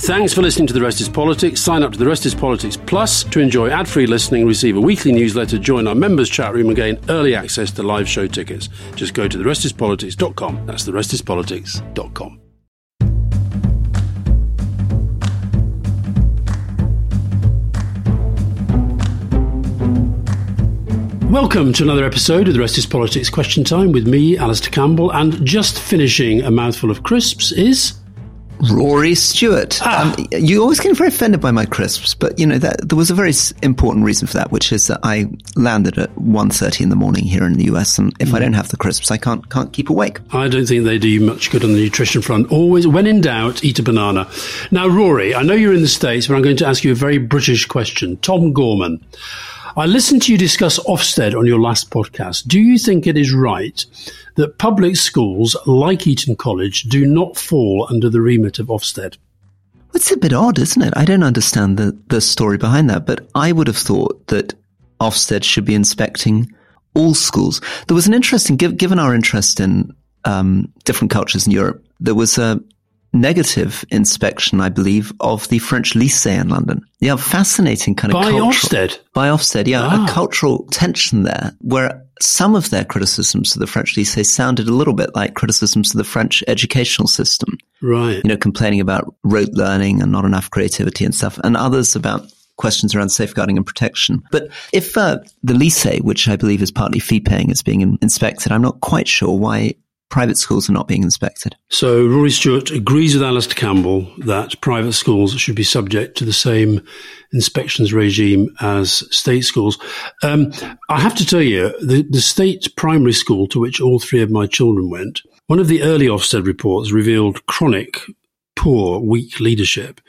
Thanks for listening to The Rest is Politics. Sign up to The Rest is Politics Plus to enjoy ad free listening, receive a weekly newsletter, join our members' chat room, and gain early access to live show tickets. Just go to therestispolitics.com. That's therestispolitics.com. Welcome to another episode of The Rest is Politics Question Time with me, Alastair Campbell, and just finishing a mouthful of crisps is. Rory Stewart. Ah. Um, you always get very offended by my crisps, but you know that there was a very important reason for that, which is that I landed at 1.30 in the morning here in the US, and if mm. I don't have the crisps, I can't can't keep awake. I don't think they do you much good on the nutrition front. Always, when in doubt, eat a banana. Now, Rory, I know you're in the States, but I'm going to ask you a very British question. Tom Gorman. I listened to you discuss Ofsted on your last podcast. Do you think it is right that public schools like Eton College do not fall under the remit of Ofsted? It's a bit odd, isn't it? I don't understand the, the story behind that, but I would have thought that Ofsted should be inspecting all schools. There was an interesting, given our interest in um, different cultures in Europe, there was a negative inspection, I believe, of the French Lycée in London. Yeah, fascinating kind of by cultural, Ofsted. By Ofsted, yeah, ah. a cultural tension there, where some of their criticisms of the French Lycée sounded a little bit like criticisms of the French educational system. Right. You know, complaining about rote learning and not enough creativity and stuff, and others about questions around safeguarding and protection. But if uh, the Lycée, which I believe is partly fee paying, is being inspected, I'm not quite sure why private schools are not being inspected. So Rory Stewart agrees with Alastair Campbell that private schools should be subject to the same inspections regime as state schools. Um, I have to tell you, the, the state primary school to which all three of my children went, one of the early Ofsted reports revealed chronic, poor, weak leadership.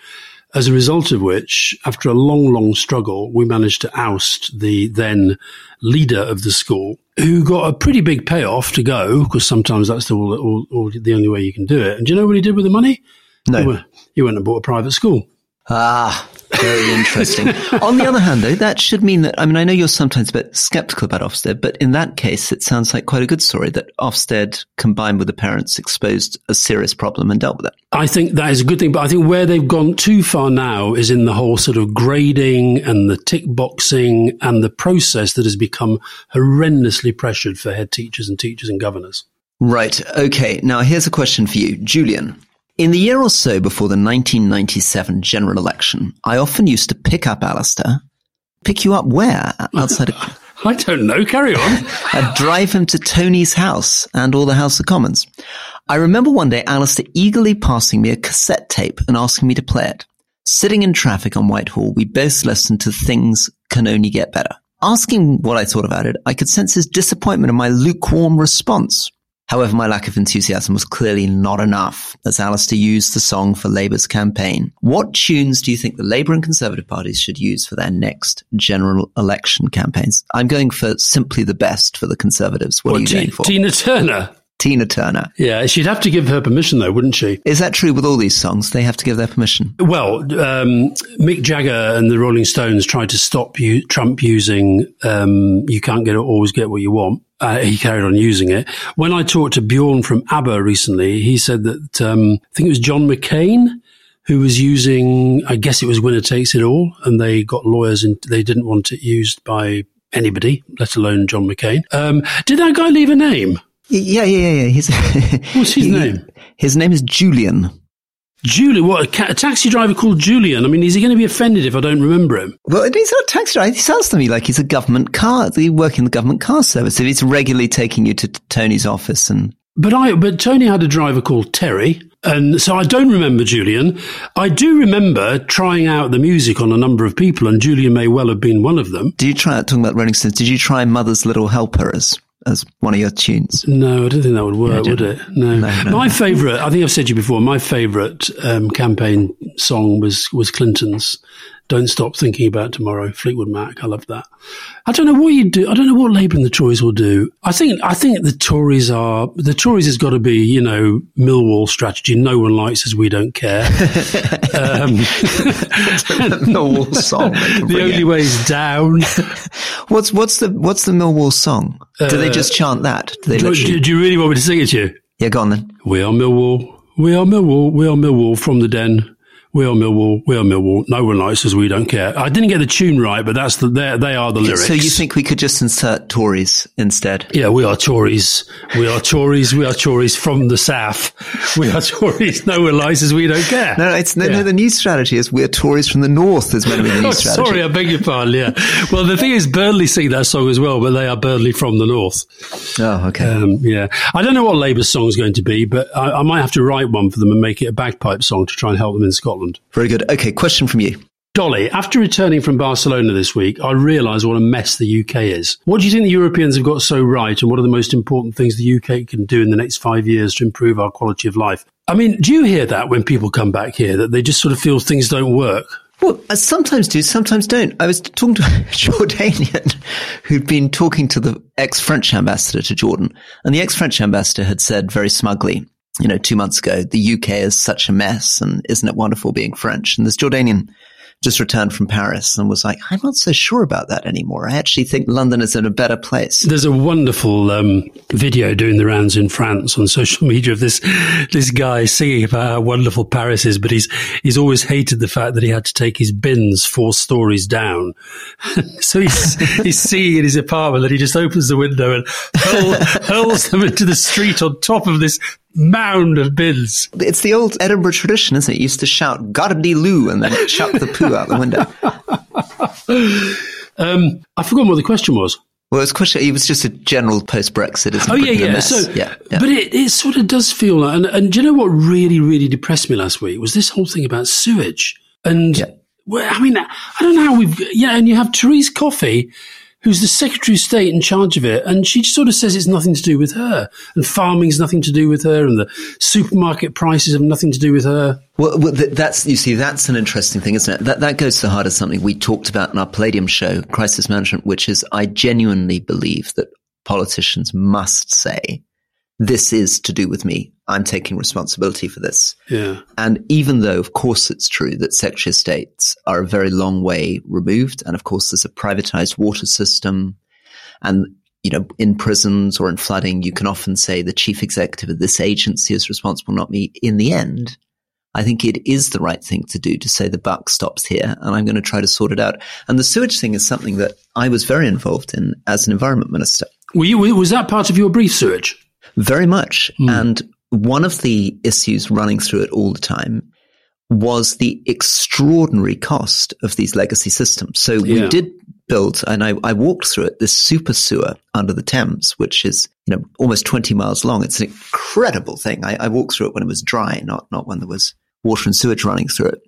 As a result of which, after a long, long struggle, we managed to oust the then leader of the school, who got a pretty big payoff to go, because sometimes that's the, all, all, all, the only way you can do it. And do you know what he did with the money? No. He went, he went and bought a private school. Ah, very interesting. On the other hand, though, that should mean that, I mean, I know you're sometimes a bit skeptical about Ofsted, but in that case, it sounds like quite a good story that Ofsted combined with the parents exposed a serious problem and dealt with it. I think that is a good thing, but I think where they've gone too far now is in the whole sort of grading and the tick boxing and the process that has become horrendously pressured for head teachers and teachers and governors. Right. Okay. Now here's a question for you. Julian, in the year or so before the 1997 general election, I often used to pick up Alastair. Pick you up where? Outside of... I don't know. Carry on. I'd drive him to Tony's house and all the House of Commons. I remember one day Alastair eagerly passing me a cassette tape and asking me to play it. Sitting in traffic on Whitehall, we both listened to Things Can Only Get Better. Asking what I thought about it, I could sense his disappointment in my lukewarm response. However, my lack of enthusiasm was clearly not enough as Alastair used the song for Labour's campaign. What tunes do you think the Labour and Conservative parties should use for their next general election campaigns? I'm going for simply the best for the Conservatives. What, what are you T- going for? Tina Turner. Tina Turner. Yeah, she'd have to give her permission, though, wouldn't she? Is that true with all these songs? They have to give their permission. Well, um, Mick Jagger and the Rolling Stones tried to stop you, Trump using um, "You can't get always get what you want." Uh, he carried on using it. When I talked to Bjorn from ABBA recently, he said that um, I think it was John McCain who was using. I guess it was "Winner Takes It All," and they got lawyers and they didn't want it used by anybody, let alone John McCain. Um, did that guy leave a name? Yeah, yeah, yeah. yeah. He's, What's his he, name? His name is Julian. Julian, what a, ca- a, taxi driver called Julian? I mean, is he going to be offended if I don't remember him? Well, he's not a taxi driver. He sounds to me like he's a government car. He work in the government car service. If he's regularly taking you to Tony's office and. But I, but Tony had a driver called Terry, and so I don't remember Julian. I do remember trying out the music on a number of people, and Julian may well have been one of them. Did you try talking about Rolling Stones? Did you try Mother's Little Helper as one of your tunes? No, I don't think that would work, yeah, would it? No. no, no my no. favourite, I think I've said to you before, my favourite um, campaign song was was Clinton's "Don't Stop Thinking About Tomorrow." Fleetwood Mac, I love that. I don't know what you do. I don't know what Labour and the Tories will do. I think I think the Tories are the Tories has got to be you know Millwall strategy. No one likes us, we don't care. um, Millwall song. The only way is down. what's what's the what's the Millwall song? Do uh, they just chant that? Do, they do, literally... do you really want me to sing it to you? Yeah, go on then. We are Millwall. We are Millwall. We are Millwall from the den we are Millwall, we are Millwall. No one likes us, we don't care. I didn't get the tune right, but that's the they are the lyrics. So you think we could just insert Tories instead? Yeah, we are Tories. We are Tories. We are Tories from the south. We are Tories. No one likes us, we don't care. No, it's no, yeah. no. The new strategy is we're Tories from the north. Is meant to be the new oh, strategy. Sorry, I beg your pardon. Yeah. Well, the thing is, Burnley sing that song as well, but they are Burnley from the north. Oh, okay. Um, yeah, I don't know what Labour's song is going to be, but I, I might have to write one for them and make it a bagpipe song to try and help them in Scotland. Very good. Okay, question from you. Dolly, after returning from Barcelona this week, I realise what a mess the UK is. What do you think the Europeans have got so right, and what are the most important things the UK can do in the next five years to improve our quality of life? I mean, do you hear that when people come back here, that they just sort of feel things don't work? Well, I sometimes do, sometimes don't. I was talking to a Jordanian who'd been talking to the ex-French ambassador to Jordan, and the ex-French ambassador had said very smugly, you know, two months ago, the UK is such a mess and isn't it wonderful being French? And this Jordanian just returned from Paris and was like, I'm not so sure about that anymore. I actually think London is in a better place. There's a wonderful um, video doing the rounds in France on social media of this this guy singing about how wonderful Paris is, but he's he's always hated the fact that he had to take his bins four stories down. so he's he's singing in his apartment that he just opens the window and hurl, hurls them into the street on top of this mound of bins. It's the old Edinburgh tradition, isn't it? You used to shout "Gardez loo" and then chuck the poo out the window. um, I forgot what the question was. Well, it's question. It was just a general post-Brexit. Oh yeah, yeah. So, yeah, yeah, but it, it sort of does feel like. And, and do you know what really, really depressed me last week was this whole thing about sewage. And yeah. well, I mean, I don't know how we've. Yeah, and you have Therese Coffey who's the Secretary of State in charge of it, and she sort of says it's nothing to do with her, and farming's nothing to do with her, and the supermarket prices have nothing to do with her. Well, well, that's you see, that's an interesting thing, isn't it? That that goes to the heart of something we talked about in our Palladium show, crisis management, which is I genuinely believe that politicians must say this is to do with me. I'm taking responsibility for this. Yeah. And even though, of course, it's true that of States are a very long way removed, and of course, there's a privatized water system, and you know, in prisons or in flooding, you can often say the chief executive of this agency is responsible, not me. In the end, I think it is the right thing to do to say the buck stops here and I'm going to try to sort it out. And the sewage thing is something that I was very involved in as an environment minister. Were you, was that part of your brief sewage? Very much. Mm. And one of the issues running through it all the time was the extraordinary cost of these legacy systems. So yeah. we did build, and I, I, walked through it, this super sewer under the Thames, which is, you know, almost 20 miles long. It's an incredible thing. I, I walked through it when it was dry, not, not when there was water and sewage running through it.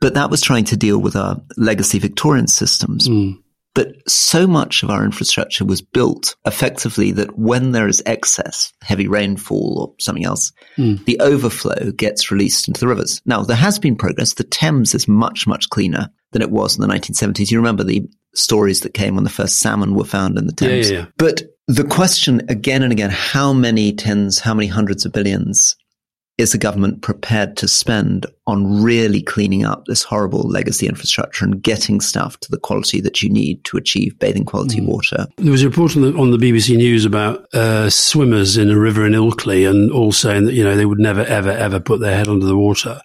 But that was trying to deal with our legacy Victorian systems. Mm. But so much of our infrastructure was built effectively that when there is excess, heavy rainfall or something else, mm. the overflow gets released into the rivers. Now, there has been progress. The Thames is much, much cleaner than it was in the 1970s. You remember the stories that came when the first salmon were found in the Thames. Yeah, yeah, yeah. But the question again and again, how many tens, how many hundreds of billions is the government prepared to spend on really cleaning up this horrible legacy infrastructure and getting stuff to the quality that you need to achieve bathing quality mm. water? There was a report on the, on the BBC News about uh, swimmers in a river in Ilkley and all saying that, you know, they would never, ever, ever put their head under the water.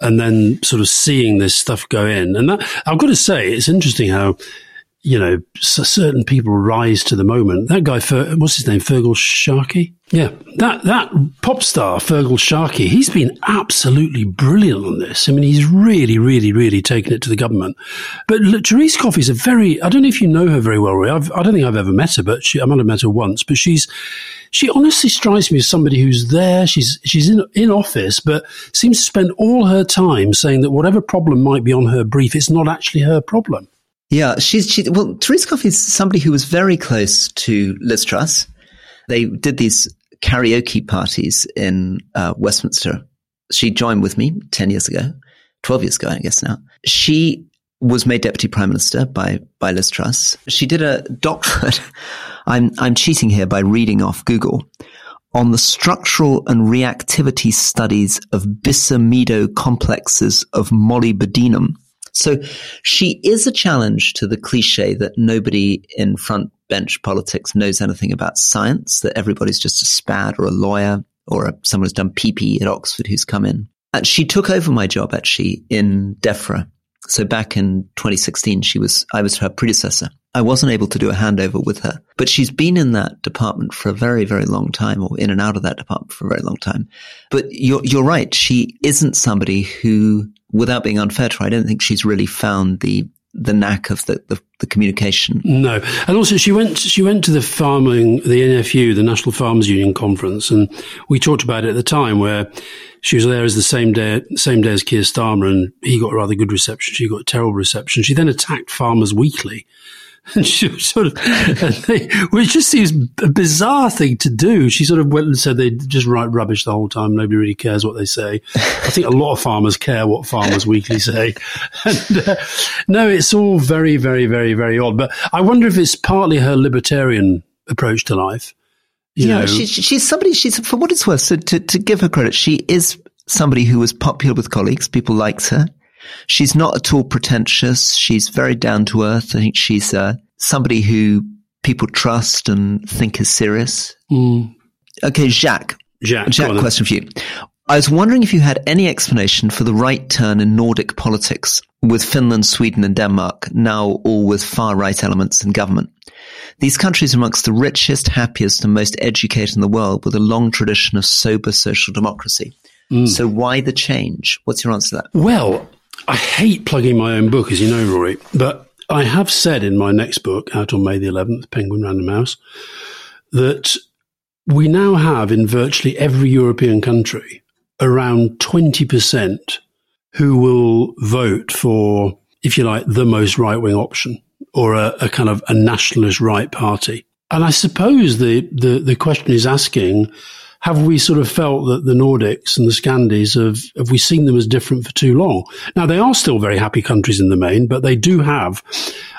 And then sort of seeing this stuff go in. And that, I've got to say, it's interesting how you know, certain people rise to the moment. That guy, what's his name, Feargal Sharkey? Yeah, that that pop star Feargal Sharkey, he's been absolutely brilliant on this. I mean, he's really, really, really taken it to the government. But look, Therese Coffey's a very, I don't know if you know her very well, Ray. I've, I do not think I've ever met her, but she, I might have met her once. But she's, she honestly strikes me as somebody who's there. She's she's in in office, but seems to spend all her time saying that whatever problem might be on her brief, it's not actually her problem. Yeah, she's she. Well, Therese Coffey is somebody who was very close to Liz Truss. They did these karaoke parties in uh, Westminster. She joined with me ten years ago, twelve years ago, I guess now. She was made deputy prime minister by by Liz Truss. She did a doctorate. I'm I'm cheating here by reading off Google on the structural and reactivity studies of bisamido complexes of molybdenum so she is a challenge to the cliche that nobody in front bench politics knows anything about science, that everybody's just a spad or a lawyer or a, someone who's done PP at Oxford who's come in. And she took over my job actually in DEFRA. So back in 2016, she was, I was her predecessor. I wasn't able to do a handover with her, but she's been in that department for a very, very long time or in and out of that department for a very long time. But you're, you're right. She isn't somebody who, without being unfair to her, I don't think she's really found the, the knack of the, the, the, communication. No, and also she went she went to the farming the NFU the National Farmers Union conference, and we talked about it at the time where she was there as the same day same day as Keir Starmer, and he got a rather good reception. She got a terrible reception. She then attacked Farmers Weekly and she was sort of, they, which just seems a bizarre thing to do. She sort of went and said they just write rubbish the whole time. Nobody really cares what they say. I think a lot of farmers care what Farmers Weekly say. And, uh, no, it's all very, very, very, very odd. But I wonder if it's partly her libertarian approach to life. You yeah, know, she, she's somebody. She's for what it's worth. So to, to give her credit, she is somebody who was popular with colleagues. People liked her. She's not at all pretentious. She's very down to earth. I think she's uh, somebody who people trust and think is serious. Mm. Okay, Jacques. Jacques, Jacques question for you. I was wondering if you had any explanation for the right turn in Nordic politics with Finland, Sweden and Denmark, now all with far right elements in government. These countries are amongst the richest, happiest and most educated in the world with a long tradition of sober social democracy. Mm. So why the change? What's your answer to that? Well, I hate plugging my own book, as you know, Rory, but I have said in my next book, out on May the 11th, Penguin Random House, that we now have in virtually every European country around 20% who will vote for, if you like, the most right wing option or a, a, kind of a nationalist right party. And I suppose the, the, the question is asking, have we sort of felt that the Nordics and the Scandies have, have we seen them as different for too long? Now they are still very happy countries in the main, but they do have,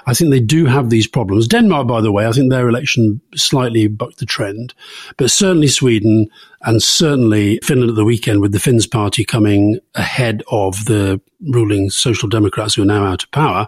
I think they do have these problems. Denmark, by the way, I think their election slightly bucked the trend, but certainly Sweden and certainly Finland at the weekend with the Finns party coming ahead of the ruling Social Democrats who are now out of power.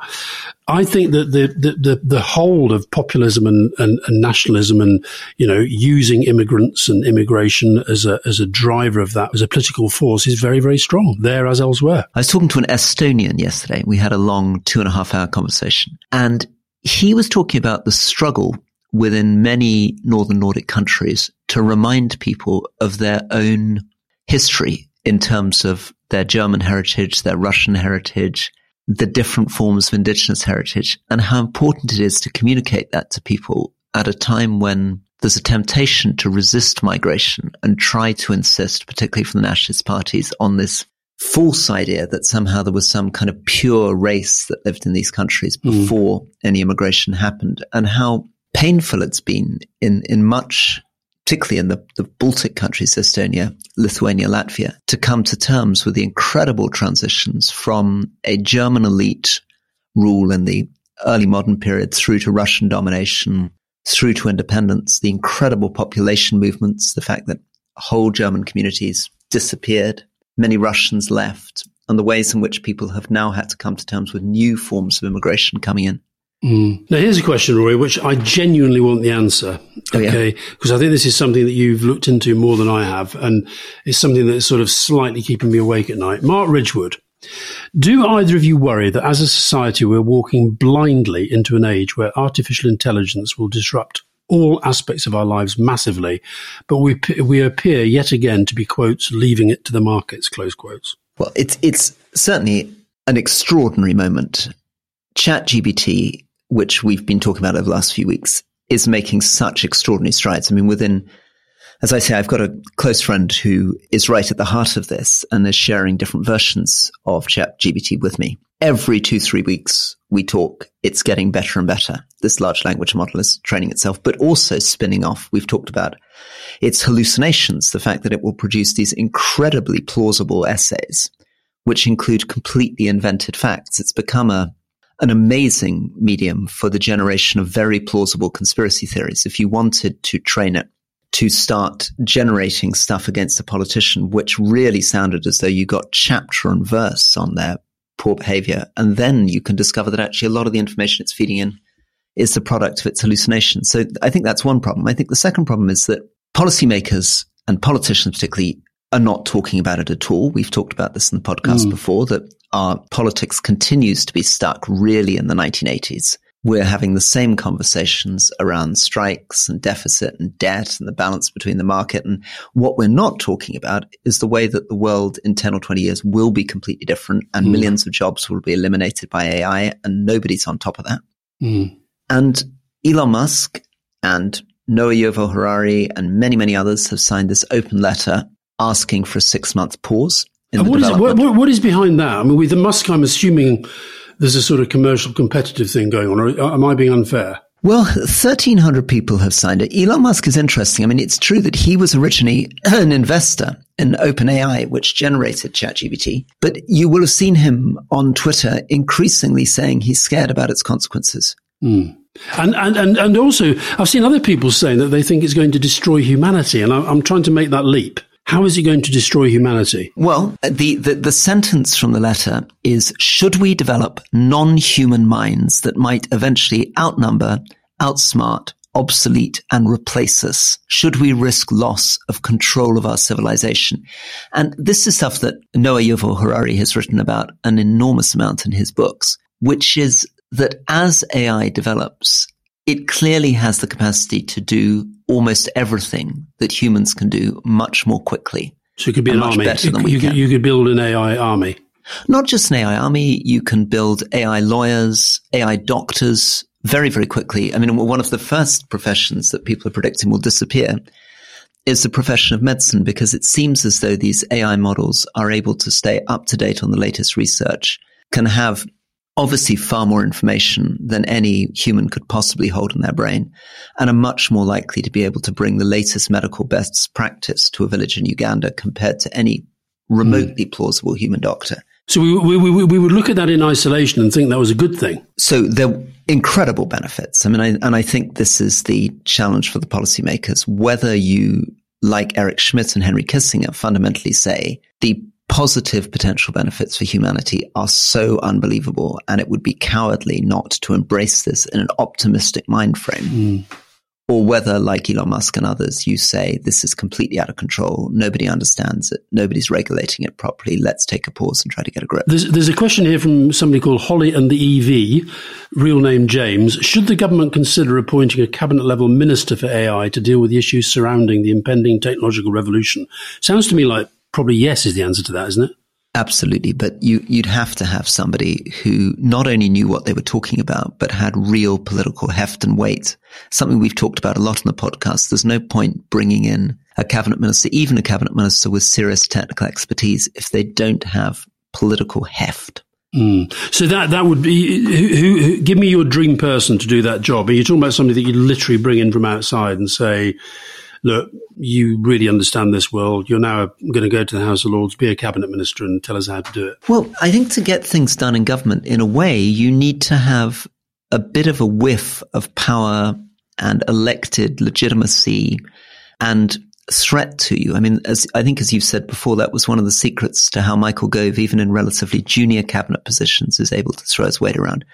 I think that the, the, the, the hold of populism and, and, and, nationalism and, you know, using immigrants and immigration as a, as a driver of that, as a political force is very, very strong there as elsewhere. I was talking to an Estonian yesterday. We had a long two and a half hour conversation and he was talking about the struggle within many Northern Nordic countries to remind people of their own history in terms of their German heritage, their Russian heritage, the different forms of indigenous heritage, and how important it is to communicate that to people at a time when there's a temptation to resist migration and try to insist, particularly from the nationalist parties, on this false idea that somehow there was some kind of pure race that lived in these countries hmm. before mm. any immigration happened, and how painful it's been in, in much, particularly in the, the Baltic countries, Estonia, Lithuania, Latvia, to come to terms with the incredible transitions from a German elite rule in the early modern period through to Russian domination, through to independence, the incredible population movements, the fact that whole German communities disappeared, many Russians left, and the ways in which people have now had to come to terms with new forms of immigration coming in. Mm. Now, here's a question, Rory, which I genuinely want the answer. Okay. Because oh, yeah. I think this is something that you've looked into more than I have. And it's something that's sort of slightly keeping me awake at night. Mark Ridgewood. Do either of you worry that as a society we're walking blindly into an age where artificial intelligence will disrupt all aspects of our lives massively, but we, we appear yet again to be quotes leaving it to the markets, close quotes? Well, it's, it's certainly an extraordinary moment. ChatGPT which we've been talking about over the last few weeks, is making such extraordinary strides. I mean, within, as I say, I've got a close friend who is right at the heart of this and is sharing different versions of ChatGPT with me. Every two, three weeks, we talk. It's getting better and better. This large language model is training itself, but also spinning off. We've talked about its hallucinations, the fact that it will produce these incredibly plausible essays, which include completely invented facts. It's become a an amazing medium for the generation of very plausible conspiracy theories. If you wanted to train it to start generating stuff against a politician, which really sounded as though you got chapter and verse on their poor behavior, and then you can discover that actually a lot of the information it's feeding in is the product of its hallucination. So I think that's one problem. I think the second problem is that policymakers and politicians particularly are not talking about it at all. We've talked about this in the podcast mm. before that our politics continues to be stuck really in the 1980s. We're having the same conversations around strikes and deficit and debt and the balance between the market. And what we're not talking about is the way that the world in 10 or 20 years will be completely different and mm. millions of jobs will be eliminated by AI and nobody's on top of that. Mm. And Elon Musk and Noah Yuval Harari and many, many others have signed this open letter asking for a six month pause. what, is, what, what is behind that? I mean, with the Musk, I'm assuming there's a sort of commercial competitive thing going on, or am I being unfair? Well, 1,300 people have signed it. Elon Musk is interesting. I mean, it's true that he was originally an investor in OpenAI, which generated ChatGPT, but you will have seen him on Twitter increasingly saying he's scared about its consequences. Mm. And, and, and, and also, I've seen other people saying that they think it's going to destroy humanity, and I'm trying to make that leap. How is it going to destroy humanity? Well, the, the, the, sentence from the letter is Should we develop non human minds that might eventually outnumber, outsmart, obsolete, and replace us? Should we risk loss of control of our civilization? And this is stuff that Noah Yuval Harari has written about an enormous amount in his books, which is that as AI develops, it clearly has the capacity to do almost everything that humans can do much more quickly. So it could be an army. Better than we you. Could, you could build an AI army. Not just an AI army, you can build AI lawyers, AI doctors very, very quickly. I mean, one of the first professions that people are predicting will disappear is the profession of medicine because it seems as though these AI models are able to stay up to date on the latest research, can have obviously far more information than any human could possibly hold in their brain and are much more likely to be able to bring the latest medical best practice to a village in Uganda compared to any remotely mm. plausible human doctor. So we, we, we, we, would look at that in isolation and think that was a good thing. So there are incredible benefits. I mean, I, and I think this is the challenge for the policymakers. Whether you, like Eric Schmidt and Henry Kissinger, fundamentally say the positive potential benefits for humanity are so unbelievable and it would be cowardly not to embrace this in an optimistic mind frame. Mm. Or whether, like Elon Musk and others, you say this is completely out of control. Nobody understands it. Nobody's regulating it properly. Let's take a pause and try to get a grip. There's, there's a question here from somebody called Holly and the EV, real name James. Should the government consider appointing a cabinet level minister for AI to deal with the issues surrounding the impending technological revolution? Sounds to me like probably yes is the answer to that, isn't it? Absolutely, but you, would have to have somebody who not only knew what they were talking about, but had real political heft and weight. Something we've talked about a lot on the podcast. There's no point bringing in a cabinet minister, even a cabinet minister with serious technical expertise, if they don't have political heft. Mm. So that that would be who, who, who, give me your dream person to do that job. Are you talking about somebody that you literally bring in from outside and say, look, you really understand this world. You're now going to go to the House of Lords, be a cabinet minister, and tell us how to do it. Well, I think to get things done in government, in a way, you need to have a bit of a whiff of power and elected legitimacy and threat to you. I mean, as I think, as you've said before, that was one of the secrets to how Michael Gove, even in relatively junior cabinet positions, is able to throw his weight around.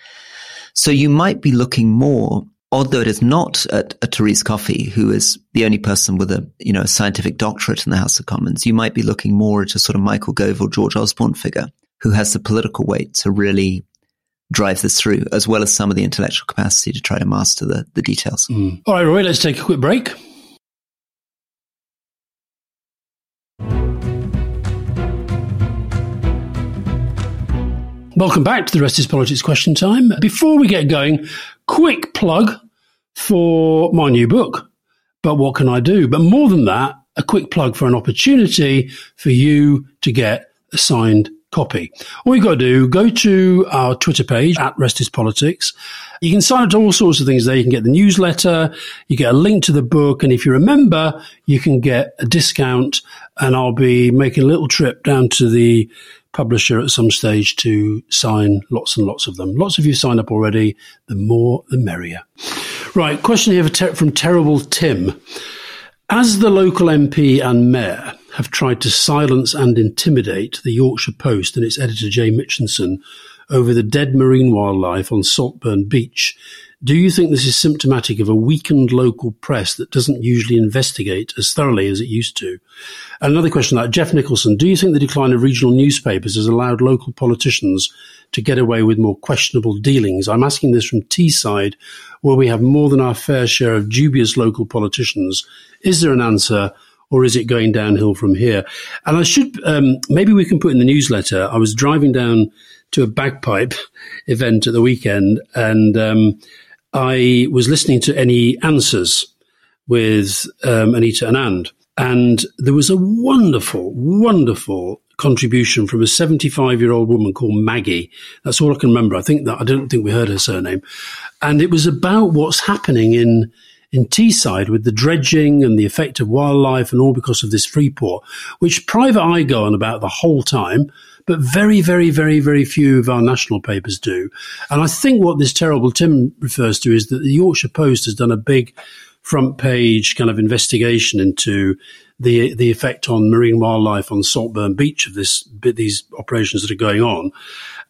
So you might be looking more although it is not a, a Therese Coffey, who is the only person with a you know a scientific doctorate in the House of Commons, you might be looking more at a sort of Michael Gove or George Osborne figure who has the political weight to really drive this through, as well as some of the intellectual capacity to try to master the, the details. Mm. All right, Roy, let's take a quick break. Welcome back to the Rest is Politics question time. Before we get going, quick plug for my new book. But what can I do? But more than that, a quick plug for an opportunity for you to get a signed copy. All you got to do, go to our Twitter page at Rest is Politics. You can sign up to all sorts of things there. You can get the newsletter, you get a link to the book, and if you remember, you can get a discount. And I'll be making a little trip down to the publisher at some stage to sign lots and lots of them. Lots of you sign up already. The more, the merrier. Right. Question here from Terrible Tim. As the local MP and mayor have tried to silence and intimidate the Yorkshire Post and its editor Jay Mitchinson over the dead marine wildlife on Saltburn Beach Do you think this is symptomatic of a weakened local press that doesn't usually investigate as thoroughly as it used to? And Another question like Jeff Nicholson, do you think the decline of regional newspapers has allowed local politicians to get away with more questionable dealings? I'm asking this from Teesside, where we have more than our fair share of dubious local politicians. Is there an answer? Or is it going downhill from here? And I should, um, maybe we can put in the newsletter. I was driving down to a bagpipe event at the weekend and, um, I was listening to any answers with um, Anita Anand. And there was a wonderful, wonderful contribution from a 75 year old woman called Maggie. That's all I can remember. I think that I don't think we heard her surname. And it was about what's happening in, in Teesside with the dredging and the effect of wildlife and all because of this freeport, which private eye go on about the whole time but very, very, very, very few of our national papers do. And I think what this terrible Tim refers to is that the Yorkshire Post has done a big front page kind of investigation into the the effect on marine wildlife on Saltburn Beach of this these operations that are going on,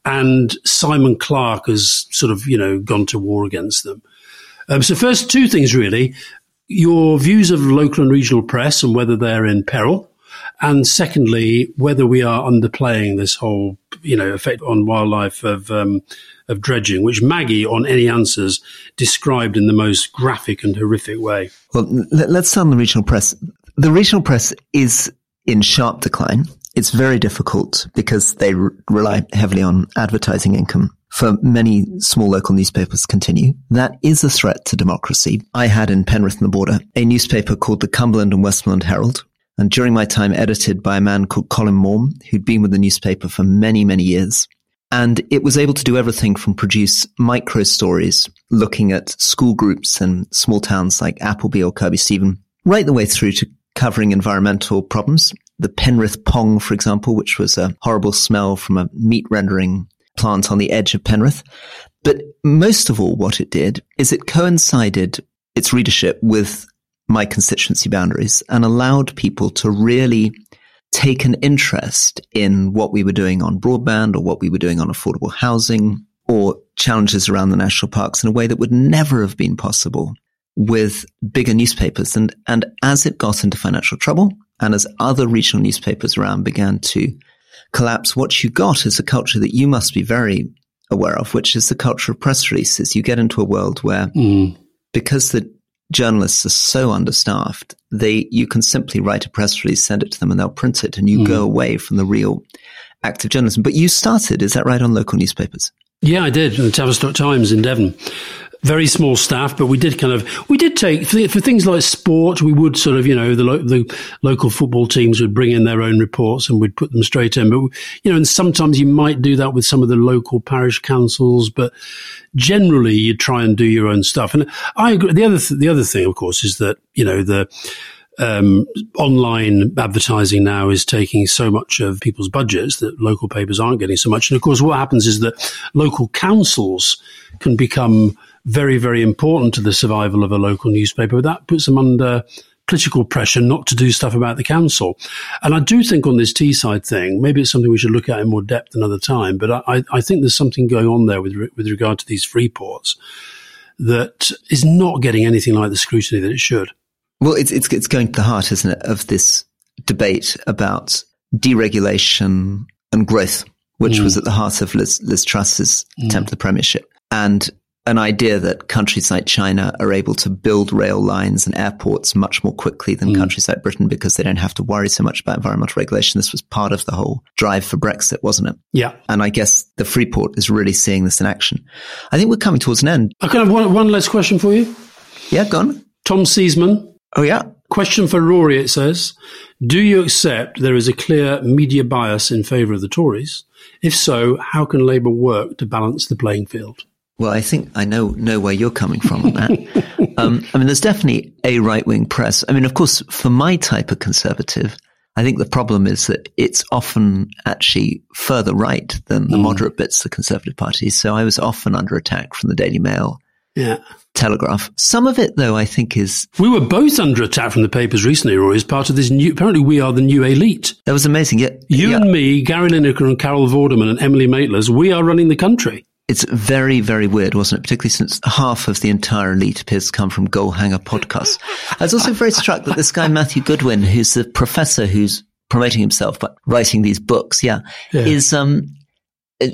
and Simon Clarke has sort of you know gone to war against them. Um, so first, two things really: your views of local and regional press and whether they're in peril, and secondly, whether we are underplaying this whole, you know, effect on wildlife of um, of dredging, which Maggie on Any Answers described in the most graphic and horrific way. Well, let's start on the regional press. The regional press is in sharp decline. It's very difficult because they re- rely heavily on advertising income for many small local newspapers continue. That is a threat to democracy. I had in Penrith and the Border a newspaper called the Cumberland and Westmorland Herald, and during my time edited by a man called Colin Maughan, who'd been with the newspaper for many, many years. And it was able to do everything from produce micro stories looking at school groups and small towns like Appleby or Kirkby Stephen, right the way through to covering environmental problems. The Penrith Pong, for example, which was a horrible smell from a meat rendering plant on the edge of Penrith. But most of all, what it did is it coincided its readership with my constituency boundaries and allowed people to really take an interest in what we were doing on broadband or what we were doing on affordable housing or challenges around the national parks in a way that would never have been possible with bigger newspapers. And, and as it got into financial trouble and as other regional newspapers around began to collapse, what you got is a culture that you must be very aware of, which is the culture of press releases. You get into a world where mm. because the journalists are so understaffed, they you can simply write a press release, send it to them, and they'll print it, and you mm. go away from the real active journalism. But you started, is that right, on local newspapers? Yeah, I did, in the Tavistock Times in Devon very small staff, but we did kind of we did take for, for things like sport. We would sort of you know the lo- the local football teams would bring in their own reports and we'd put them straight in. But you know, and sometimes you might do that with some of the local parish councils, but generally you try and do your own stuff. And I agree. The other th- the other thing, of course, is that you know the um, online advertising now is taking so much of people's budgets that local papers aren't getting so much. And of course, what happens is that local councils can become very, very important to the survival of a local newspaper. But That puts them under political pressure not to do stuff about the council. And I do think on this Teesside thing, maybe it's something we should look at in more depth another time, but I, I think there's something going on there with, with regard to these free ports that is not getting anything like the scrutiny that it should. Well, it's, it's, it's going to the heart, isn't it, of this debate about deregulation and growth, which mm. was at the heart of Liz, Liz Truss's mm. attempt at the premiership. And an idea that countries like China are able to build rail lines and airports much more quickly than mm. countries like Britain because they don't have to worry so much about environmental regulation. This was part of the whole drive for Brexit, wasn't it? Yeah. And I guess the Freeport is really seeing this in action. I think we're coming towards an end. I can have one, one last question for you. Yeah, go on. Tom Seesman. Oh, yeah. Question for Rory, it says. Do you accept there is a clear media bias in favour of the Tories? If so, how can Labour work to balance the playing field? Well, I think I know know where you're coming from on that. um, I mean, there's definitely a right wing press. I mean, of course, for my type of conservative, I think the problem is that it's often actually further right than the mm. moderate bits of the Conservative Party. So I was often under attack from the Daily Mail. Yeah. Telegraph. Some of it, though, I think is. We were both under attack from the papers recently, Roy, as part of this new. Apparently, we are the new elite. That was amazing. Yeah. You yeah. and me, Gary Lineker and Carol Vorderman and Emily Maitlis, we are running the country. It's very, very weird, wasn't it? Particularly since half of the entire elite appears to come from Goalhanger podcasts. I was also very struck that this guy, Matthew Goodwin, who's the professor who's promoting himself by writing these books, yeah, yeah. is, um,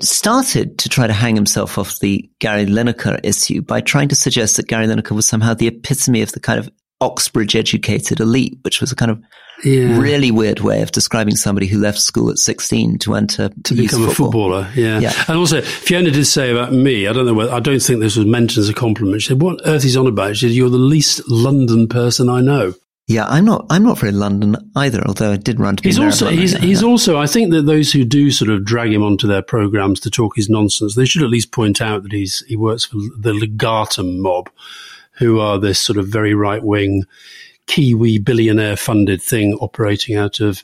started to try to hang himself off the Gary Lineker issue by trying to suggest that Gary Lineker was somehow the epitome of the kind of Oxbridge educated elite, which was a kind of yeah. really weird way of describing somebody who left school at 16 to enter to become football. a footballer. Yeah. yeah. And also, Fiona did say about me, I don't know whether, I don't think this was meant as a compliment. She said, what earth is on about? She said, you're the least London person I know. Yeah, I'm not. I'm not very London either. Although I did run to. be. He's also. He's, he's also. I think that those who do sort of drag him onto their programs to talk his nonsense, they should at least point out that he's he works for the Legatum mob, who are this sort of very right wing Kiwi billionaire funded thing operating out of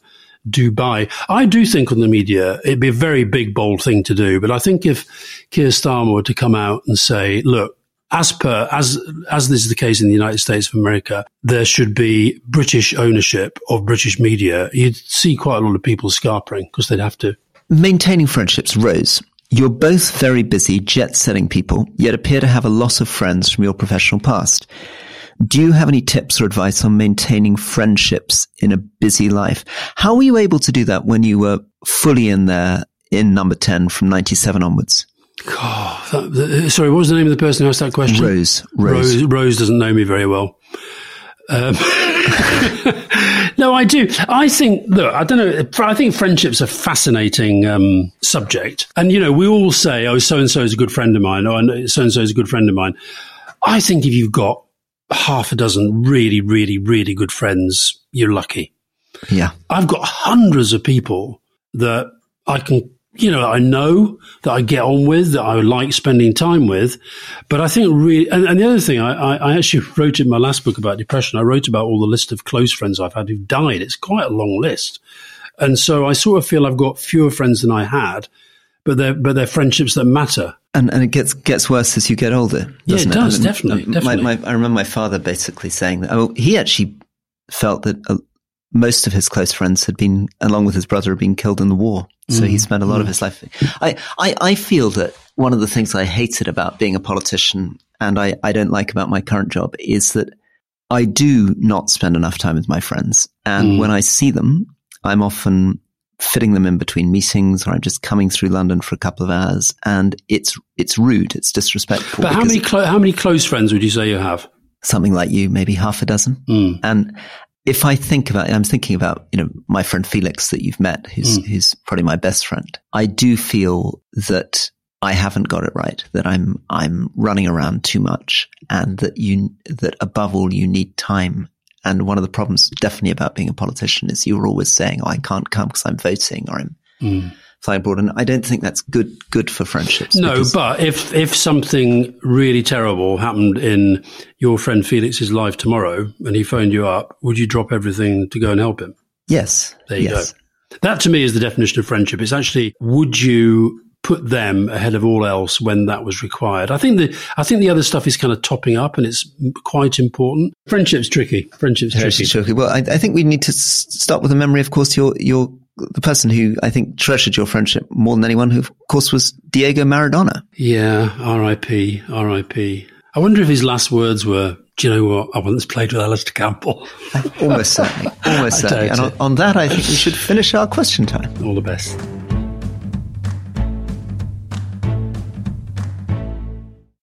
Dubai. I do think on the media it'd be a very big, bold thing to do. But I think if Keir Starmer were to come out and say, look, as per as as this is the case in the United States of America, there should be British ownership of British media. You'd see quite a lot of people scarpering because they'd have to. Maintaining friendships, Rose. You're both very busy jet setting people, yet appear to have a lot of friends from your professional past. Do you have any tips or advice on maintaining friendships in a busy life? How were you able to do that when you were fully in there in number 10 from 97 onwards? God, that, sorry, what was the name of the person who asked that question? Rose. Rose, Rose, Rose doesn't know me very well. Um, no, I do. I think, look, I don't know. I think friendship's a fascinating um, subject. And, you know, we all say, oh, so and so is a good friend of mine, or so and so is a good friend of mine. I think if you've got half a dozen really, really, really good friends, you're lucky. Yeah. I've got hundreds of people that I can, you know, I know that I get on with, that I like spending time with. But I think really, and, and the other thing, I, I, I, actually wrote in my last book about depression, I wrote about all the list of close friends I've had who've died. It's quite a long list. And so I sort of feel I've got fewer friends than I had, but they're, but they're friendships that matter. And, and it gets gets worse as you get older. Yeah, it, it does definitely. definitely. My, my, I remember my father basically saying that. Oh, he actually felt that uh, most of his close friends had been, along with his brother, had been killed in the war. So mm. he spent a lot mm. of his life. I, I I feel that one of the things I hated about being a politician, and I I don't like about my current job, is that I do not spend enough time with my friends, and mm. when I see them, I'm often fitting them in between meetings or I'm just coming through London for a couple of hours and it's it's rude, it's disrespectful. But how many clo- how many close friends would you say you have? Something like you, maybe half a dozen. Mm. And if I think about it, I'm thinking about, you know, my friend Felix that you've met, who's mm. who's probably my best friend. I do feel that I haven't got it right, that I'm I'm running around too much and that you that above all you need time and one of the problems definitely about being a politician is you're always saying, oh, I can't come because I'm voting or I'm mm. flying abroad. And I don't think that's good, good for friendships. No, but if, if something really terrible happened in your friend Felix's life tomorrow and he phoned you up, would you drop everything to go and help him? Yes. There you yes. go. That to me is the definition of friendship. It's actually, would you put them ahead of all else when that was required. I think the I think the other stuff is kind of topping up, and it's quite important. Friendship's tricky. Friendship's tricky. tricky. Well, I, I, think we need to start with a memory. Of course, your your the person who I think treasured your friendship more than anyone, who of course was Diego Maradona. Yeah, R.I.P. R.I.P. I wonder if his last words were, "Do you know what? I once played with Alastair Campbell." almost certainly. Almost certainly. And on, on that, I think we should finish our question time. All the best.